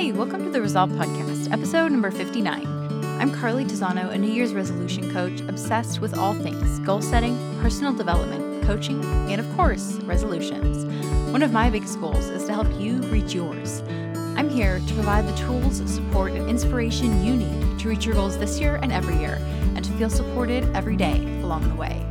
Hey, welcome to the Resolve Podcast, episode number 59. I'm Carly Tizano, a New Year's resolution coach obsessed with all things goal setting, personal development, coaching, and of course, resolutions. One of my biggest goals is to help you reach yours. I'm here to provide the tools, support, and inspiration you need to reach your goals this year and every year, and to feel supported every day along the way.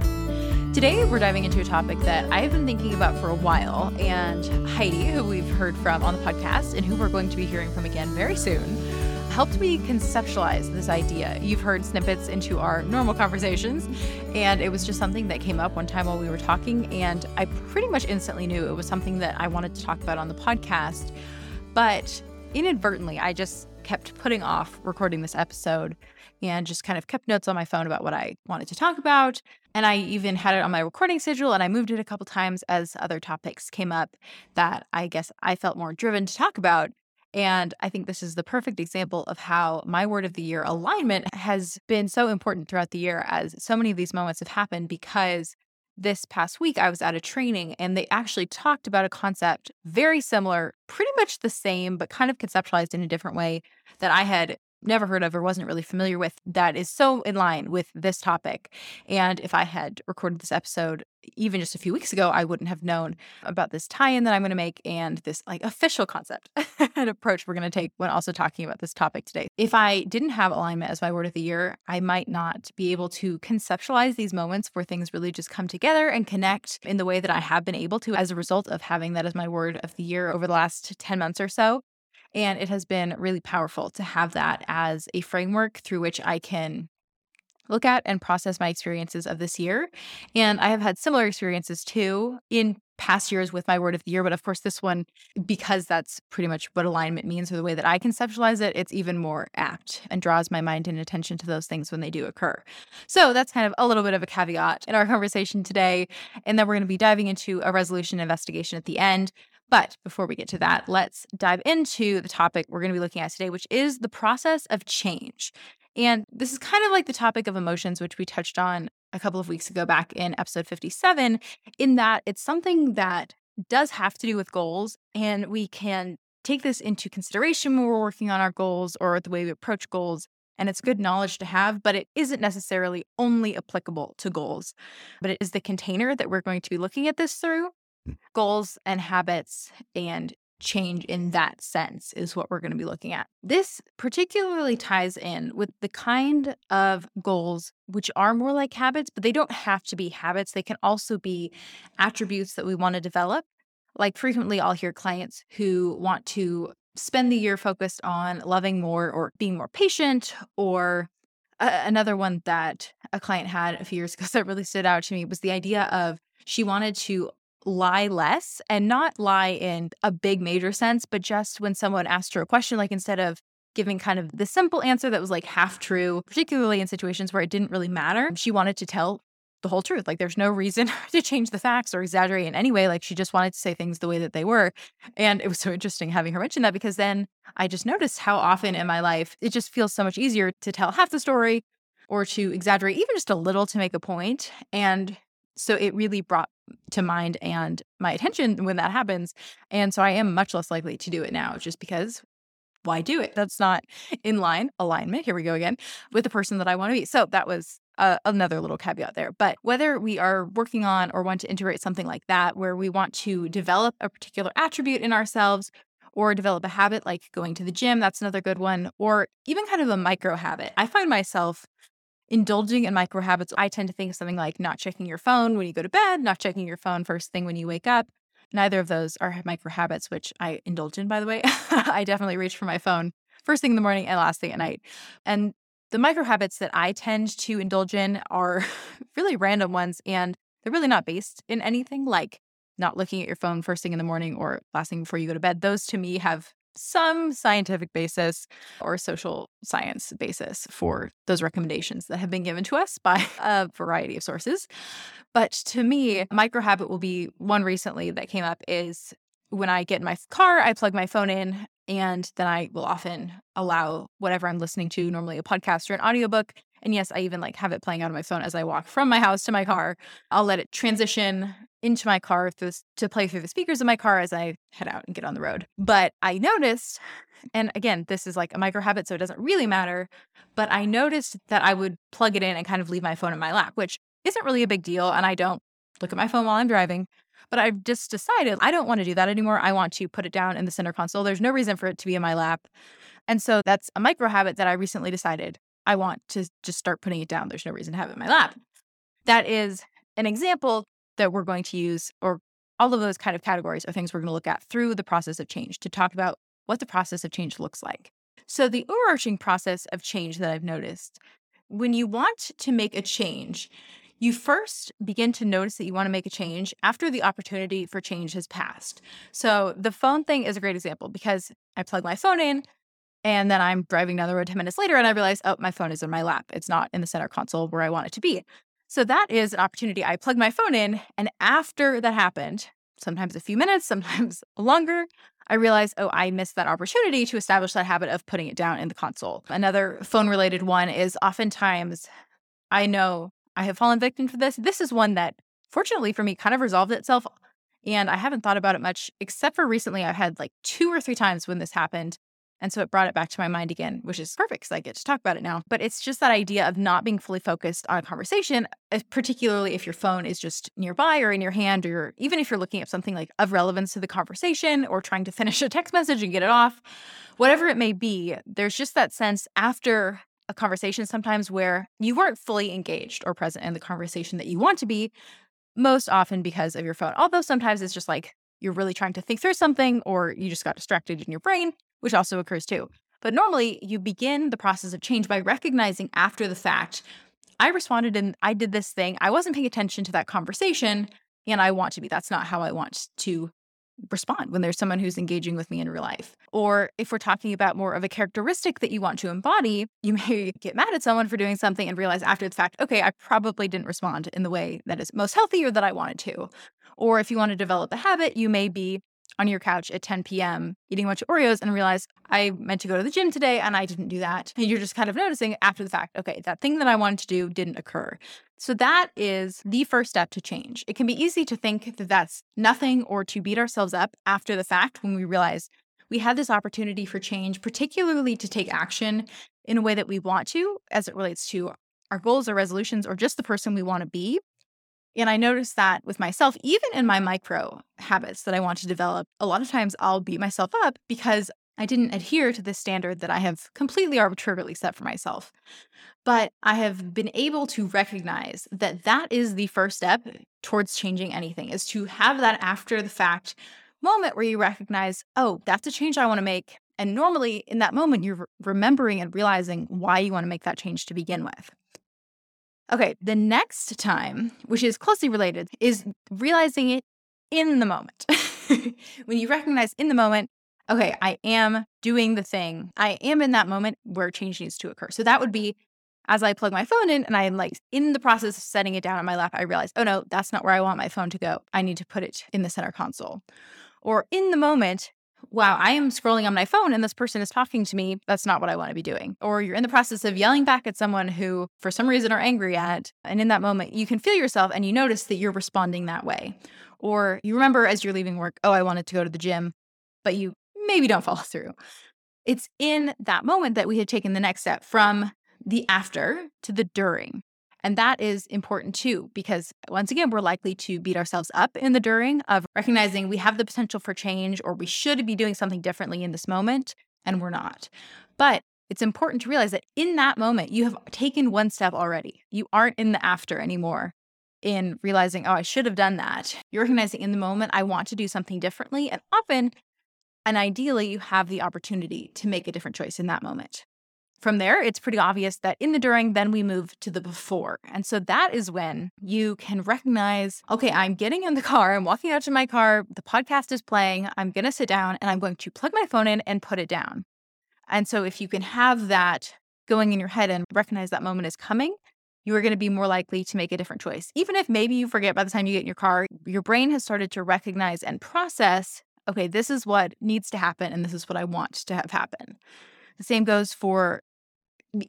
Today, we're diving into a topic that I've been thinking about for a while, and Heidi, who we've heard from on the podcast and who we're going to be hearing from again very soon, helped me conceptualize this idea. You've heard snippets into our normal conversations, and it was just something that came up one time while we were talking, and I pretty much instantly knew it was something that I wanted to talk about on the podcast. But inadvertently, I just kept putting off recording this episode and just kind of kept notes on my phone about what I wanted to talk about. And I even had it on my recording schedule and I moved it a couple times as other topics came up that I guess I felt more driven to talk about. And I think this is the perfect example of how my word of the year alignment has been so important throughout the year as so many of these moments have happened because this past week I was at a training and they actually talked about a concept very similar, pretty much the same, but kind of conceptualized in a different way that I had never heard of or wasn't really familiar with that is so in line with this topic. And if I had recorded this episode even just a few weeks ago, I wouldn't have known about this tie in that I'm going to make and this like official concept and approach we're going to take when also talking about this topic today. If I didn't have alignment as my word of the year, I might not be able to conceptualize these moments where things really just come together and connect in the way that I have been able to as a result of having that as my word of the year over the last 10 months or so. And it has been really powerful to have that as a framework through which I can look at and process my experiences of this year. And I have had similar experiences too in past years with my word of the year. But of course, this one, because that's pretty much what alignment means or the way that I conceptualize it, it's even more apt and draws my mind and attention to those things when they do occur. So that's kind of a little bit of a caveat in our conversation today. And then we're going to be diving into a resolution investigation at the end. But before we get to that, let's dive into the topic we're going to be looking at today, which is the process of change. And this is kind of like the topic of emotions, which we touched on a couple of weeks ago back in episode 57, in that it's something that does have to do with goals. And we can take this into consideration when we're working on our goals or the way we approach goals. And it's good knowledge to have, but it isn't necessarily only applicable to goals. But it is the container that we're going to be looking at this through Hmm. goals and habits and change in that sense is what we're going to be looking at. This particularly ties in with the kind of goals which are more like habits, but they don't have to be habits. They can also be attributes that we want to develop. Like frequently, I'll hear clients who want to spend the year focused on loving more or being more patient or uh, another one that a client had a few years ago that really stood out to me was the idea of she wanted to lie less and not lie in a big major sense, but just when someone asked her a question, like instead of giving kind of the simple answer that was like half true, particularly in situations where it didn't really matter, she wanted to tell the whole truth. Like there's no reason to change the facts or exaggerate in any way. Like she just wanted to say things the way that they were. And it was so interesting having her mention that because then I just noticed how often in my life it just feels so much easier to tell half the story or to exaggerate even just a little to make a point. And so it really brought to mind and my attention when that happens. And so I am much less likely to do it now just because why do it? That's not in line, alignment. Here we go again with the person that I want to be. So that was uh, another little caveat there. But whether we are working on or want to integrate something like that, where we want to develop a particular attribute in ourselves or develop a habit like going to the gym, that's another good one, or even kind of a micro habit. I find myself indulging in micro habits, I tend to think of something like not checking your phone when you go to bed, not checking your phone first thing when you wake up. Neither of those are micro habits, which I indulge in, by the way. I definitely reach for my phone first thing in the morning and last thing at night. And the micro habits that I tend to indulge in are really random ones, and they're really not based in anything like not looking at your phone first thing in the morning or last thing before you go to bed. Those to me have some scientific basis or social science basis for those recommendations that have been given to us by a variety of sources. But to me, micro habit will be one recently that came up is when I get in my car, I plug my phone in and then I will often allow whatever I'm listening to, normally a podcast or an audiobook. And yes, I even like have it playing out on my phone as I walk from my house to my car. I'll let it transition into my car through, to play through the speakers of my car as I head out and get on the road. But I noticed And again, this is like a micro habit, so it doesn't really matter. But I noticed that I would plug it in and kind of leave my phone in my lap, which isn't really a big deal. And I don't look at my phone while I'm driving. But I've just decided I don't want to do that anymore. I want to put it down in the center console. There's no reason for it to be in my lap. And so that's a micro habit that I recently decided I want to just start putting it down. There's no reason to have it in my lap. That is an example that we're going to use, or all of those kind of categories are things we're going to look at through the process of change to talk about what the process of change looks like. So, the overarching process of change that I've noticed when you want to make a change, you first begin to notice that you want to make a change after the opportunity for change has passed. So, the phone thing is a great example because I plug my phone in and then I'm driving down the road 10 minutes later and I realize, oh, my phone is in my lap. It's not in the center console where I want it to be. So that is an opportunity. I plug my phone in, and after that happened, sometimes a few minutes, sometimes longer, I realized, oh, I missed that opportunity to establish that habit of putting it down in the console. Another phone related one is oftentimes I know I have fallen victim to this. This is one that, fortunately for me, kind of resolved itself. And I haven't thought about it much, except for recently. I've had like two or three times when this happened and so it brought it back to my mind again, which is perfect because I get to talk about it now. But it's just that idea of not being fully focused on a conversation, particularly if your phone is just nearby or in your hand, or even if you're looking at something like of relevance to the conversation or trying to finish a text message and get it off, whatever it may be, there's just that sense after a conversation sometimes where you weren't fully engaged or present in the conversation that you want to be, most often because of your phone. Although sometimes it's just like, you're really trying to think through something or you just got distracted in your brain which also occurs too. But normally, you begin the process of change by recognizing after the fact, I responded and I did this thing. I wasn't paying attention to that conversation, and I want to be. That's not how I want to respond when there's someone who's engaging with me in real life. Or if we're talking about more of a characteristic that you want to embody, you may get mad at someone for doing something and realize after the fact, okay, I probably didn't respond in the way that is most healthy or that I wanted to. Or if you want to develop a habit, you may be on your couch at 10 p.m. eating a bunch of Oreos and realize I meant to go to the gym today and I didn't do that. And you're just kind of noticing after the fact, okay, that thing that I wanted to do didn't occur. So that is the first step to change. It can be easy to think that that's nothing or to beat ourselves up after the fact when we realize we had this opportunity for change, particularly to take action in a way that we want to as it relates to our goals or resolutions or just the person we want to be. And I noticed that with myself, even in my micro habits that I want to develop, a lot of times I'll beat myself up because I didn't adhere to the standard that I have completely arbitrarily set for myself. But I have been able to recognize that that is the first step towards changing anything is to have that after the fact moment where you recognize, oh, that's a change I want to make. And normally in that moment, you're remembering and realizing why you want to make that change to begin with. Okay, the next time, which is closely related, is realizing it in the moment. when you recognize in the moment, okay, I am doing the thing, I am in that moment where change needs to occur. So that would be as I plug my phone in and I'm like in the process of setting it down on my lap, I realize, oh no, that's not where I want my phone to go. I need to put it in the center console. Or in the moment, wow, I am scrolling on my phone and this person is talking to me. That's not what I want to be doing. Or you're in the process of yelling back at someone who, for some reason, are angry at. And in that moment, you can feel yourself and you notice that you're responding that way. Or you remember as you're leaving work, oh, I wanted to go to the gym, but you maybe don't follow through. It's in that moment that we had taken the next step from the after to the during. And that is important too, because once again, we're likely to beat ourselves up in the during of recognizing we have the potential for change or we should be doing something differently in this moment, and we're not. But it's important to realize that in that moment, you have taken one step already. You aren't in the after anymore in realizing, oh, I should have done that. You're recognizing in the moment, I want to do something differently. And often, and ideally, you have the opportunity to make a different choice in that moment. From there, it's pretty obvious that in the during, then we move to the before. And so that is when you can recognize okay, I'm getting in the car, I'm walking out to my car, the podcast is playing, I'm going to sit down and I'm going to plug my phone in and put it down. And so if you can have that going in your head and recognize that moment is coming, you are going to be more likely to make a different choice. Even if maybe you forget by the time you get in your car, your brain has started to recognize and process okay, this is what needs to happen and this is what I want to have happen. The same goes for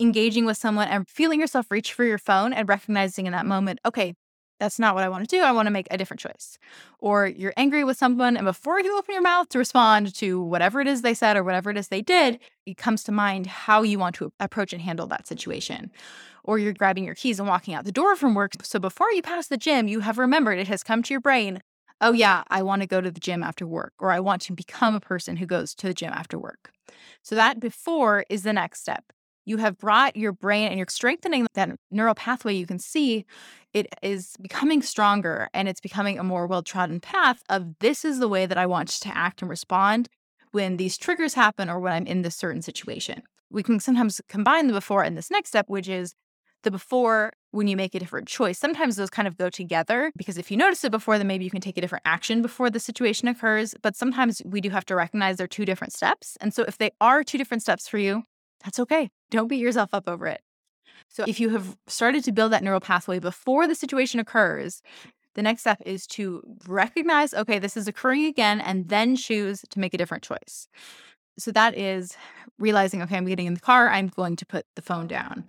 engaging with someone and feeling yourself reach for your phone and recognizing in that moment, okay, that's not what I want to do. I want to make a different choice. Or you're angry with someone, and before you open your mouth to respond to whatever it is they said or whatever it is they did, it comes to mind how you want to approach and handle that situation. Or you're grabbing your keys and walking out the door from work. So before you pass the gym, you have remembered it has come to your brain oh, yeah, I want to go to the gym after work, or I want to become a person who goes to the gym after work. So that before is the next step you have brought your brain and you're strengthening that neural pathway you can see it is becoming stronger and it's becoming a more well-trodden path of this is the way that i want to act and respond when these triggers happen or when i'm in this certain situation. We can sometimes combine the before and this next step which is the before when you make a different choice. Sometimes those kind of go together because if you notice it before then maybe you can take a different action before the situation occurs but sometimes we do have to recognize they're two different steps and so if they are two different steps for you that's okay. Don't beat yourself up over it. So, if you have started to build that neural pathway before the situation occurs, the next step is to recognize, okay, this is occurring again, and then choose to make a different choice. So, that is realizing, okay, I'm getting in the car, I'm going to put the phone down.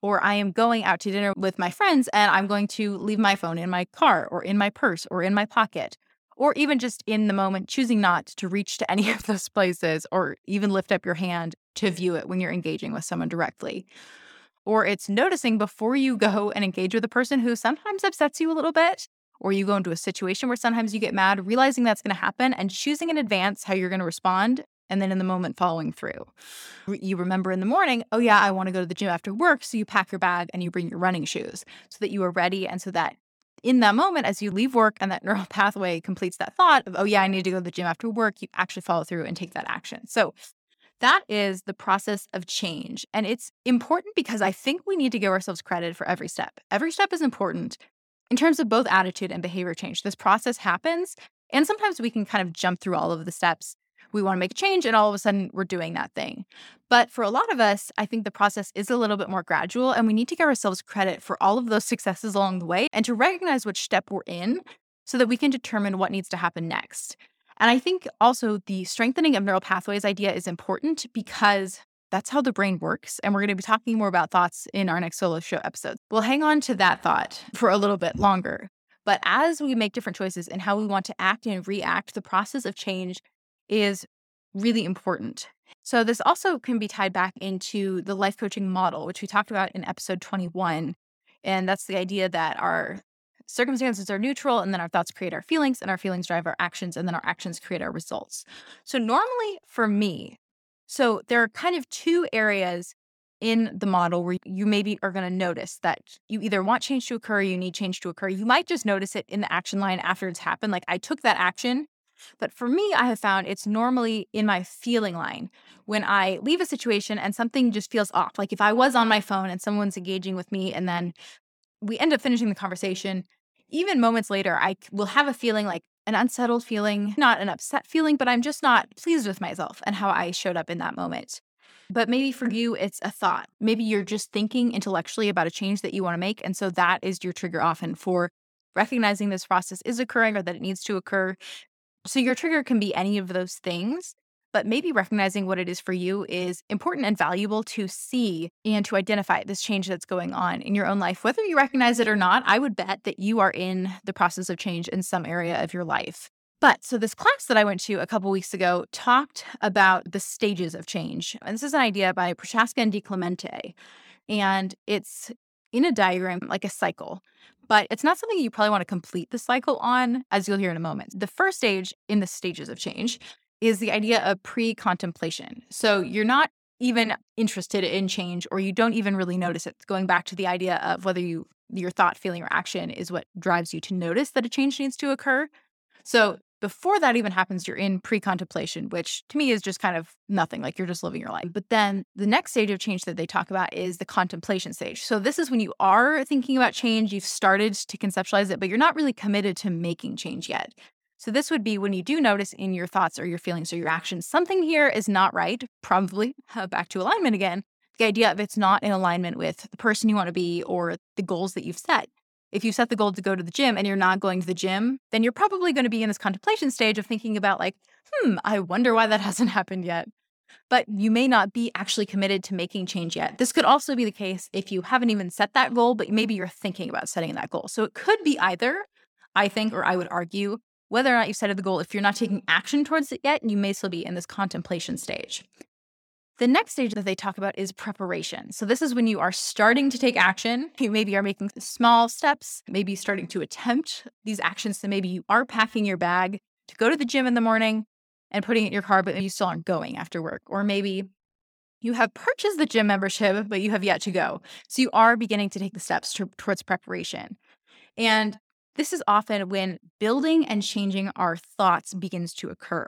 Or I am going out to dinner with my friends and I'm going to leave my phone in my car or in my purse or in my pocket or even just in the moment, choosing not to reach to any of those places or even lift up your hand to view it when you're engaging with someone directly. Or it's noticing before you go and engage with a person who sometimes upsets you a little bit, or you go into a situation where sometimes you get mad, realizing that's going to happen and choosing in advance how you're going to respond. And then in the moment, following through. You remember in the morning, oh, yeah, I want to go to the gym after work. So you pack your bag and you bring your running shoes so that you are ready and so that in that moment, as you leave work and that neural pathway completes that thought of, oh, yeah, I need to go to the gym after work, you actually follow through and take that action. So that is the process of change. And it's important because I think we need to give ourselves credit for every step. Every step is important in terms of both attitude and behavior change. This process happens, and sometimes we can kind of jump through all of the steps we want to make a change and all of a sudden we're doing that thing. But for a lot of us, I think the process is a little bit more gradual and we need to give ourselves credit for all of those successes along the way and to recognize which step we're in so that we can determine what needs to happen next. And I think also the strengthening of neural pathways idea is important because that's how the brain works. And we're going to be talking more about thoughts in our next solo show episode. We'll hang on to that thought for a little bit longer. But as we make different choices and how we want to act and react, the process of change is really important. So, this also can be tied back into the life coaching model, which we talked about in episode 21. And that's the idea that our circumstances are neutral, and then our thoughts create our feelings, and our feelings drive our actions, and then our actions create our results. So, normally for me, so there are kind of two areas in the model where you maybe are going to notice that you either want change to occur, you need change to occur. You might just notice it in the action line after it's happened. Like I took that action but for me, I have found it's normally in my feeling line when I leave a situation and something just feels off. Like if I was on my phone and someone's engaging with me and then we end up finishing the conversation, even moments later, I will have a feeling like an unsettled feeling, not an upset feeling, but I'm just not pleased with myself and how I showed up in that moment. But maybe for you, it's a thought. Maybe you're just thinking intellectually about a change that you want to make. And so that is your trigger often for recognizing this process is occurring or that it needs to occur so your trigger can be any of those things, but maybe recognizing what it is for you is important and valuable to see and to identify this change that's going on in your own life. Whether you recognize it or not, I would bet that you are in the process of change in some area of your life. But so this class that I went to a couple weeks ago talked about the stages of change. And this is an idea by Prochaska and DiClemente. And it's in a diagram like a cycle but it's not something you probably want to complete the cycle on, as you'll hear in a moment. The first stage in the stages of change is the idea of pre contemplation. So you're not even interested in change or you don't even really notice it. Going back to the idea of whether you your thought, feeling, or action is what drives you to notice that a change needs to occur. So before that even happens, you're in pre contemplation, which to me is just kind of nothing, like you're just living your life. But then the next stage of change that they talk about is the contemplation stage. So this is when you are thinking about change, you've started to conceptualize it, but you're not really committed to making change yet. So this would be when you do notice in your thoughts or your feelings or your actions, something here is not right, probably uh, back to alignment again. The idea of it's not in alignment with the person you want to be or the goals that you've set. If you set the goal to go to the gym and you're not going to the gym, then you're probably going to be in this contemplation stage of thinking about, like, hmm, I wonder why that hasn't happened yet. but you may not be actually committed to making change yet. This could also be the case if you haven't even set that goal, but maybe you're thinking about setting that goal. So it could be either, I think, or I would argue, whether or not you've set the goal. If you're not taking action towards it yet, you may still be in this contemplation stage. The next stage that they talk about is preparation. So, this is when you are starting to take action. You maybe are making small steps, maybe starting to attempt these actions. So, maybe you are packing your bag to go to the gym in the morning and putting it in your car, but you still aren't going after work. Or maybe you have purchased the gym membership, but you have yet to go. So, you are beginning to take the steps to, towards preparation. And this is often when building and changing our thoughts begins to occur.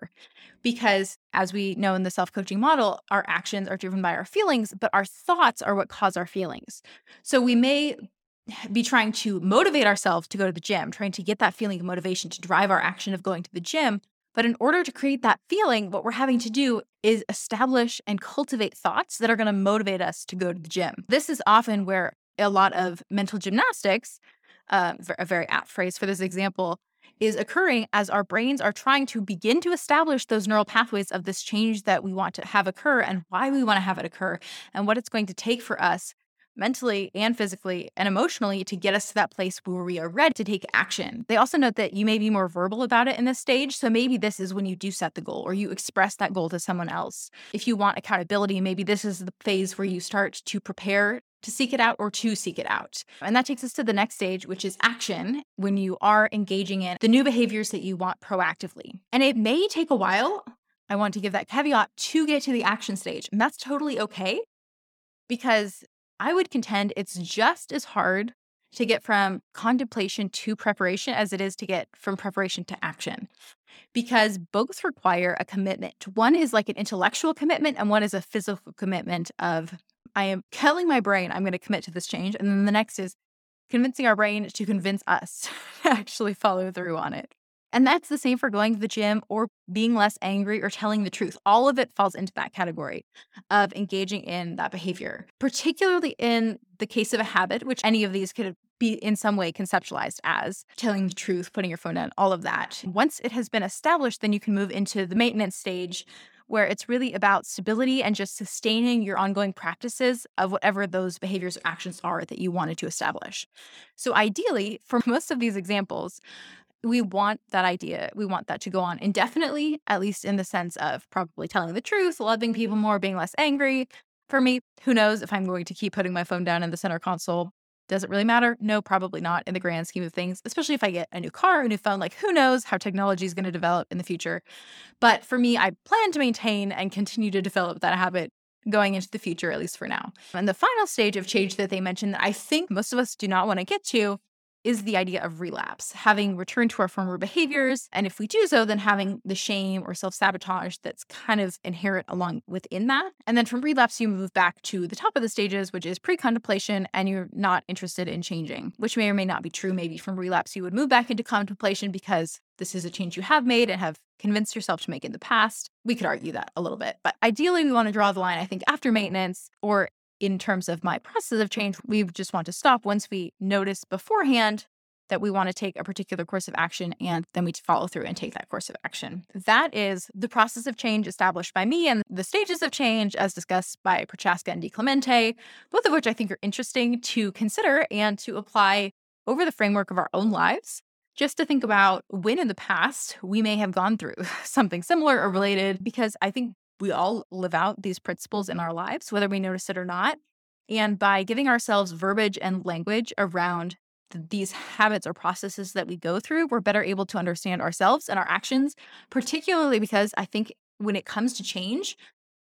Because as we know in the self coaching model, our actions are driven by our feelings, but our thoughts are what cause our feelings. So we may be trying to motivate ourselves to go to the gym, trying to get that feeling of motivation to drive our action of going to the gym. But in order to create that feeling, what we're having to do is establish and cultivate thoughts that are going to motivate us to go to the gym. This is often where a lot of mental gymnastics uh, a very apt phrase for this example, is occurring as our brains are trying to begin to establish those neural pathways of this change that we want to have occur and why we want to have it occur and what it's going to take for us mentally and physically and emotionally to get us to that place where we are ready to take action. They also note that you may be more verbal about it in this stage. So maybe this is when you do set the goal or you express that goal to someone else. If you want accountability, maybe this is the phase where you start to prepare to seek it out or to seek it out. And that takes us to the next stage, which is action, when you are engaging in the new behaviors that you want proactively. And it may take a while. I want to give that caveat to get to the action stage. And that's totally okay because I would contend it's just as hard to get from contemplation to preparation as it is to get from preparation to action because both require a commitment. One is like an intellectual commitment, and one is a physical commitment of I am telling my brain I'm going to commit to this change. And then the next is convincing our brain to convince us to actually follow through on it. And that's the same for going to the gym or being less angry or telling the truth. All of it falls into that category of engaging in that behavior, particularly in the case of a habit, which any of these could be in some way conceptualized as telling the truth, putting your phone down, all of that. Once it has been established, then you can move into the maintenance stage where it's really about stability and just sustaining your ongoing practices of whatever those behaviors or actions are that you wanted to establish. So, ideally, for most of these examples, we want that idea, we want that to go on indefinitely, at least in the sense of probably telling the truth, loving people mm-hmm. more, being less angry. For me, who knows if I'm going to keep putting my phone down in the center console does it really matter? No, probably not in the grand scheme of things, especially if I get a new car, a new phone. Like, who knows how technology is going to develop in the future. But for me, I plan to maintain and continue to develop that habit going into the future, at least for now. And the final stage of change that they mentioned that I think most of us do not want to get to is the idea of relapse, having returned to our former behaviors. And if we do so, then having the shame or self sabotage that's kind of inherent along within that. And then from relapse, you move back to the top of the stages, which is pre contemplation, and you're not interested in changing, which may or may not be true. Maybe from relapse, you would move back into contemplation because this is a change you have made and have convinced yourself to make in the past. We could argue that a little bit. But ideally, we want to draw the line, I think, after maintenance or in terms of my process of change, we just want to stop once we notice beforehand that we want to take a particular course of action and then we follow through and take that course of action. That is the process of change established by me and the stages of change as discussed by Prochaska and DiClemente, both of which I think are interesting to consider and to apply over the framework of our own lives. Just to think about when in the past we may have gone through something similar or related, because I think we all live out these principles in our lives, whether we notice it or not. And by giving ourselves verbiage and language around th- these habits or processes that we go through, we're better able to understand ourselves and our actions, particularly because I think when it comes to change,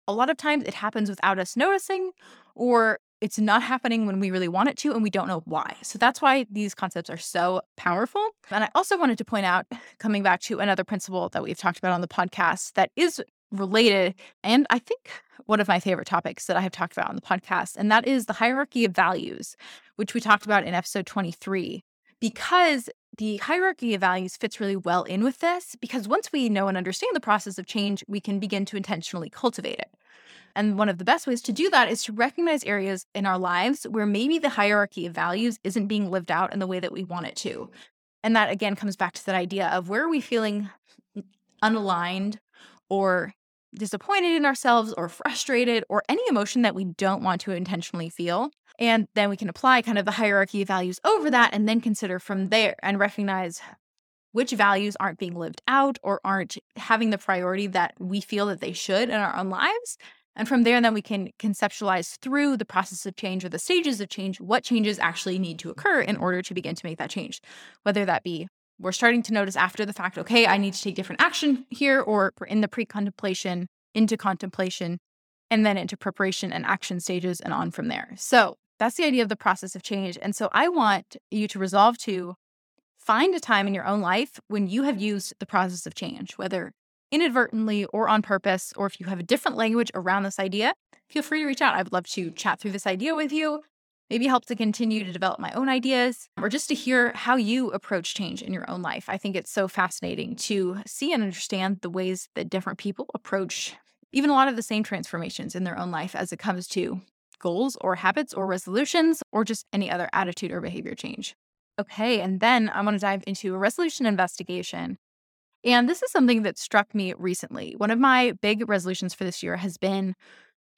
a lot of times it happens without us noticing or it's not happening when we really want it to and we don't know why. So that's why these concepts are so powerful. And I also wanted to point out, coming back to another principle that we've talked about on the podcast that is related and I think one of my favorite topics that I have talked about on the podcast, and that is the hierarchy of values, which we talked about in episode 23. Because the hierarchy of values fits really well in with this, because once we know and understand the process of change, we can begin to intentionally cultivate it. And one of the best ways to do that is to recognize areas in our lives where maybe the hierarchy of values isn't being lived out in the way that we want it to. And that again comes back to that idea of where are we feeling unaligned or disappointed in ourselves or frustrated or any emotion that we don't want to intentionally feel. And then we can apply kind of the hierarchy of values over that and then consider from there and recognize which values aren't being lived out or aren't having the priority that we feel that they should in our own lives. And from there, then we can conceptualize through the process of change or the stages of change what changes actually need to occur in order to begin to make that change. Whether that be we're starting to notice after the fact, okay, I need to take different action here, or in the pre contemplation, into contemplation, and then into preparation and action stages and on from there. So that's the idea of the process of change. And so I want you to resolve to find a time in your own life when you have used the process of change, whether inadvertently or on purpose, or if you have a different language around this idea, feel free to reach out. I would love to chat through this idea with you, maybe help to continue to develop my own ideas, or just to hear how you approach change in your own life. I think it's so fascinating to see and understand the ways that different people approach even a lot of the same transformations in their own life as it comes to goals or habits or resolutions or just any other attitude or behavior change. Okay, and then I want to dive into a resolution investigation. And this is something that struck me recently. One of my big resolutions for this year has been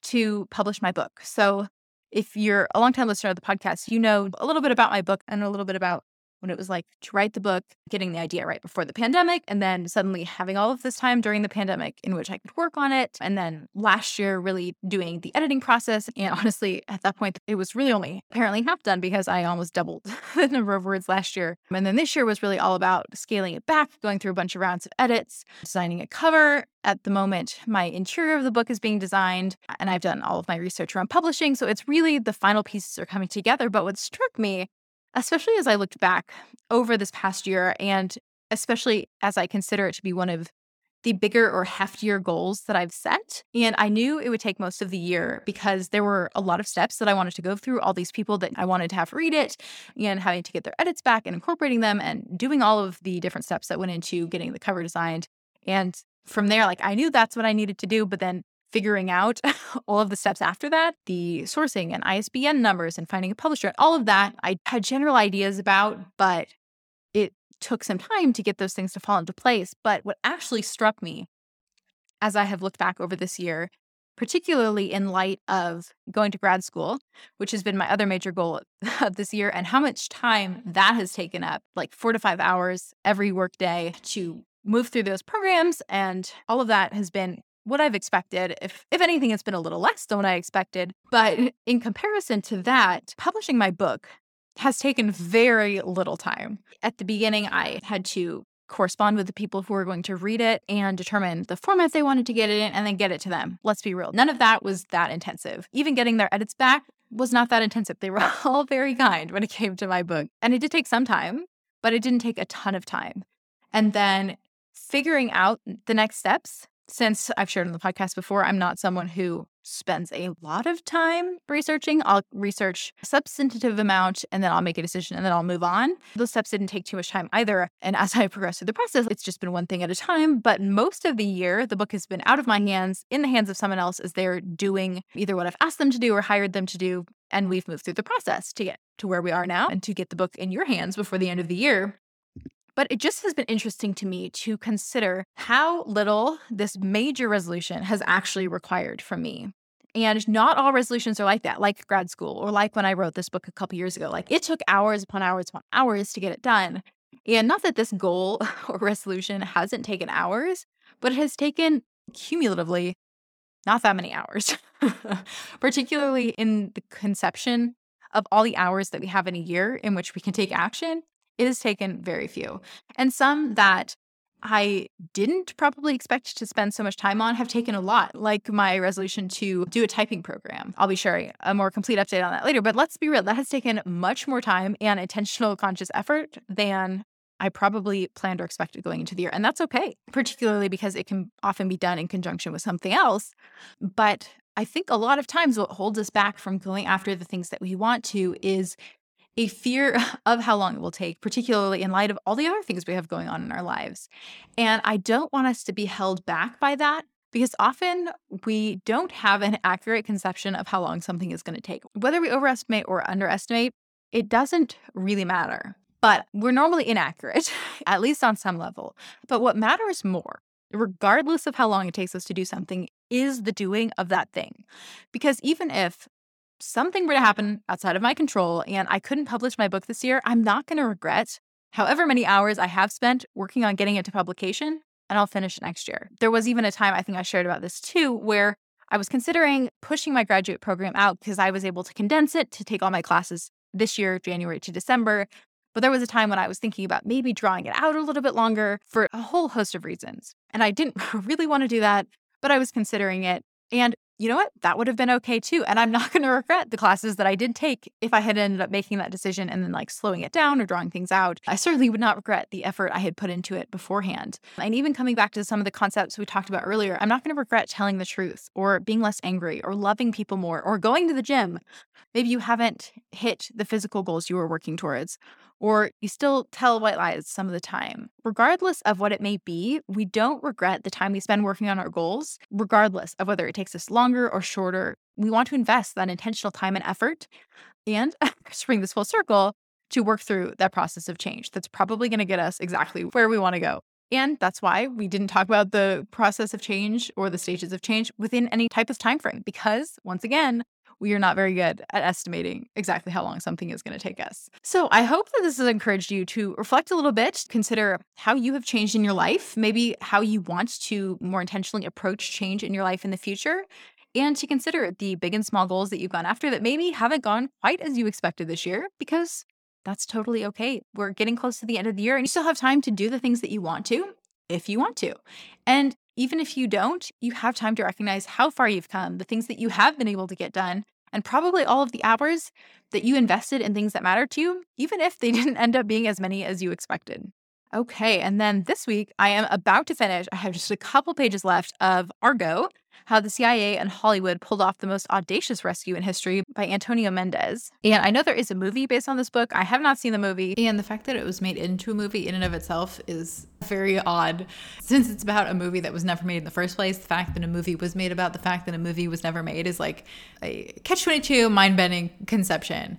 to publish my book. So, if you're a longtime listener of the podcast, you know a little bit about my book and a little bit about when it was like to write the book, getting the idea right before the pandemic, and then suddenly having all of this time during the pandemic in which I could work on it. And then last year, really doing the editing process. And honestly, at that point, it was really only apparently half done because I almost doubled the number of words last year. And then this year was really all about scaling it back, going through a bunch of rounds of edits, designing a cover. At the moment, my interior of the book is being designed, and I've done all of my research around publishing. So it's really the final pieces are coming together. But what struck me especially as I looked back over this past year, and especially as I consider it to be one of the bigger or heftier goals that I've set. And I knew it would take most of the year because there were a lot of steps that I wanted to go through, all these people that I wanted to have read it, and having to get their edits back and incorporating them and doing all of the different steps that went into getting the cover designed. And from there, like I knew that's what I needed to do, but then figuring out all of the steps after that, the sourcing and ISBN numbers and finding a publisher, all of that I had general ideas about, but it took some time to get those things to fall into place. But what actually struck me as I have looked back over this year, particularly in light of going to grad school, which has been my other major goal of this year, and how much time that has taken up like four to five hours every workday to move through those programs. And all of that has been what I've expected. If if anything, it's been a little less than what I expected. But in comparison to that, publishing my book has taken very little time. At the beginning, I had to correspond with the people who were going to read it and determine the format they wanted to get it in and then get it to them. Let's be real. None of that was that intensive. Even getting their edits back was not that intensive. They were all very kind when it came to my book. And it did take some time, but it didn't take a ton of time. And then figuring out the next steps since I've shared on the podcast before, I'm not someone who spends a lot of time researching. I'll research a substantive amount and then I'll make a decision and then I'll move on. Those steps didn't take too much time either. And as I progress through the process, it's just been one thing at a time. But most of the year, the book has been out of my hands, in the hands of someone else as they're doing either what I've asked them to do or hired them to do. And we've moved through the process to get to where we are now and to get the book in your hands before the end of the year. But it just has been interesting to me to consider how little this major resolution has actually required from me. And not all resolutions are like that, like grad school or like when I wrote this book a couple years ago. Like it took hours upon hours upon hours to get it done. And not that this goal or resolution hasn't taken hours, but it has taken cumulatively not that many hours, particularly in the conception of all the hours that we have in a year in which we can take action it has taken very few. And some that I didn't probably expect to spend so much time on have taken a lot, like my resolution to do a typing program. I'll be sharing a more complete update on that later, but let's be real, that has taken much more time and intentional conscious effort than I probably planned or expected going into the year. And that's okay, particularly because it can often be done in conjunction with something else. But I think a lot of times what holds us back from going after the things that we want to is a fear of how long it will take, particularly in light of all the other things we have going on in our lives. And I don't want us to be held back by that because often we don't have an accurate conception of how long something is going to take. Whether we overestimate or underestimate, it doesn't really matter. But we're normally inaccurate, at least on some level. But what matters more regardless of how long it takes us to do something, is the doing of that thing. Because even if something were to happen outside of my control and I couldn't publish my book this year, I'm not going to regret however many hours I have spent working on getting it to publication, and I'll finish it next year. There was even a time, I think I shared about this too, where I was considering pushing my graduate program out because I was able to condense it to take all my classes this year, January to December. But there was a time when I was thinking about maybe drawing it out a little bit longer for a whole host of reasons. And I didn't really want to do that, but I was considering it. And you know what? That would have been okay too. And I'm not going to regret the classes that I did take if I had ended up making that decision and then like slowing it down or drawing things out. I certainly would not regret the effort I had put into it beforehand. And even coming back to some of the concepts we talked about earlier, I'm not going to regret telling the truth or being less angry or loving people more or going to the gym. Maybe you haven't hit the physical goals you were working towards or you still tell white lies some of the time. Regardless of what it may be, we don't regret the time we spend working on our goals, regardless of whether it takes us longer or shorter. We want to invest that intentional time and effort and to bring this full circle to work through that process of change. That's probably going to get us exactly where we want to go. And that's why we didn't talk about the process of change or the stages of change within any type of time frame because once again, we are not very good at estimating exactly how long something is going to take us. So I hope that this has encouraged you to reflect a little bit, consider how you have changed in your life, maybe how you want to more intentionally approach change in your life in the future, and to consider the big and small goals that you've gone after that maybe haven't gone quite as you expected this year because that's totally okay. We're getting close to the end of the year and you still have time to do the things that you want to if you want to. And even if you don't, you have time to recognize how far you've come, the things that you have been able to get done, and probably all of the hours that you invested in things that matter to you, even if they didn't end up being as many as you expected. Okay, and then this week I am about to finish. I have just a couple pages left of Argo, how the CIA and Hollywood pulled off the most audacious rescue in history by Antonio Mendez. And I know there is a movie based on this book. I have not seen the movie. And the fact that it was made into a movie in and of itself is very odd. Since it's about a movie that was never made in the first place, the fact that a movie was made about the fact that a movie was never made is like a catch 22 mind bending conception.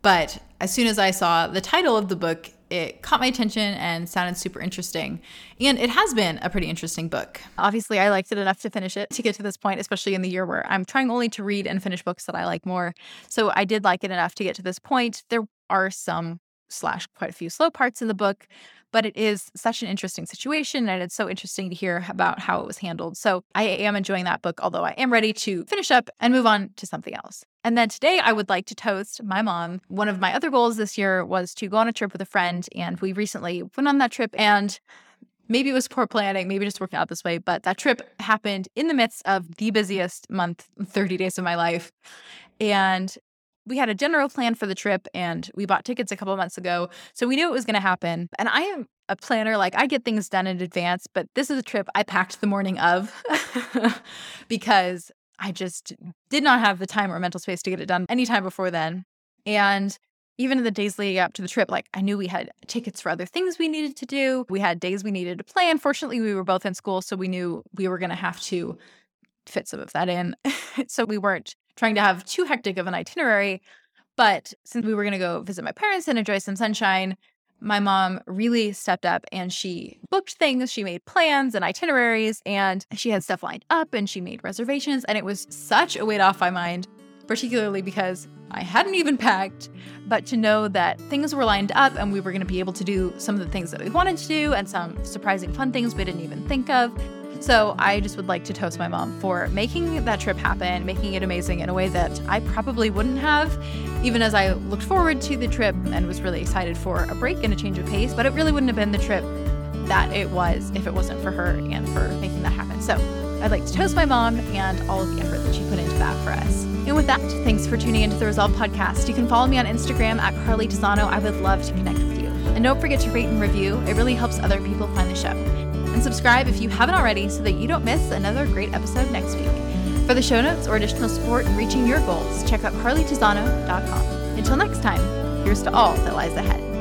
But as soon as I saw the title of the book, it caught my attention and sounded super interesting. And it has been a pretty interesting book. Obviously, I liked it enough to finish it to get to this point, especially in the year where I'm trying only to read and finish books that I like more. So I did like it enough to get to this point. There are some slash quite a few slow parts in the book, but it is such an interesting situation and it's so interesting to hear about how it was handled. So I am enjoying that book, although I am ready to finish up and move on to something else. And then today I would like to toast my mom. One of my other goals this year was to go on a trip with a friend, and we recently went on that trip and maybe it was poor planning, maybe just working out this way, but that trip happened in the midst of the busiest month, 30 days of my life. And we had a general plan for the trip and we bought tickets a couple months ago. So we knew it was going to happen. And I am a planner, like I get things done in advance, but this is a trip I packed the morning of because I just did not have the time or mental space to get it done anytime before then. And even in the days leading up to the trip, like I knew we had tickets for other things we needed to do. We had days we needed to play. Unfortunately, we were both in school, so we knew we were going to have to fit some of that in. so we weren't trying to have too hectic of an itinerary. But since we were going to go visit my parents and enjoy some sunshine, my mom really stepped up and she booked things. She made plans and itineraries and she had stuff lined up and she made reservations. And it was such a weight off my mind, particularly because I hadn't even packed. But to know that things were lined up and we were going to be able to do some of the things that we wanted to do and some surprising fun things we didn't even think of so I just would like to toast my mom for making that trip happen, making it amazing in a way that I probably wouldn't have, even as I looked forward to the trip and was really excited for a break and a change of pace. But it really wouldn't have been the trip that it was if it wasn't for her and for making that happen. So I'd like to toast my mom and all of the effort that she put into that for us. And with that, thanks for tuning into the Resolve podcast. You can follow me on Instagram at Carly Tizano. I would love to connect with you. And don't forget to rate and review, it really helps other people find the show and subscribe if you haven't already so that you don't miss another great episode next week. For the show notes or additional support in reaching your goals, check out carlytizano.com. Until next time, here's to all that lies ahead.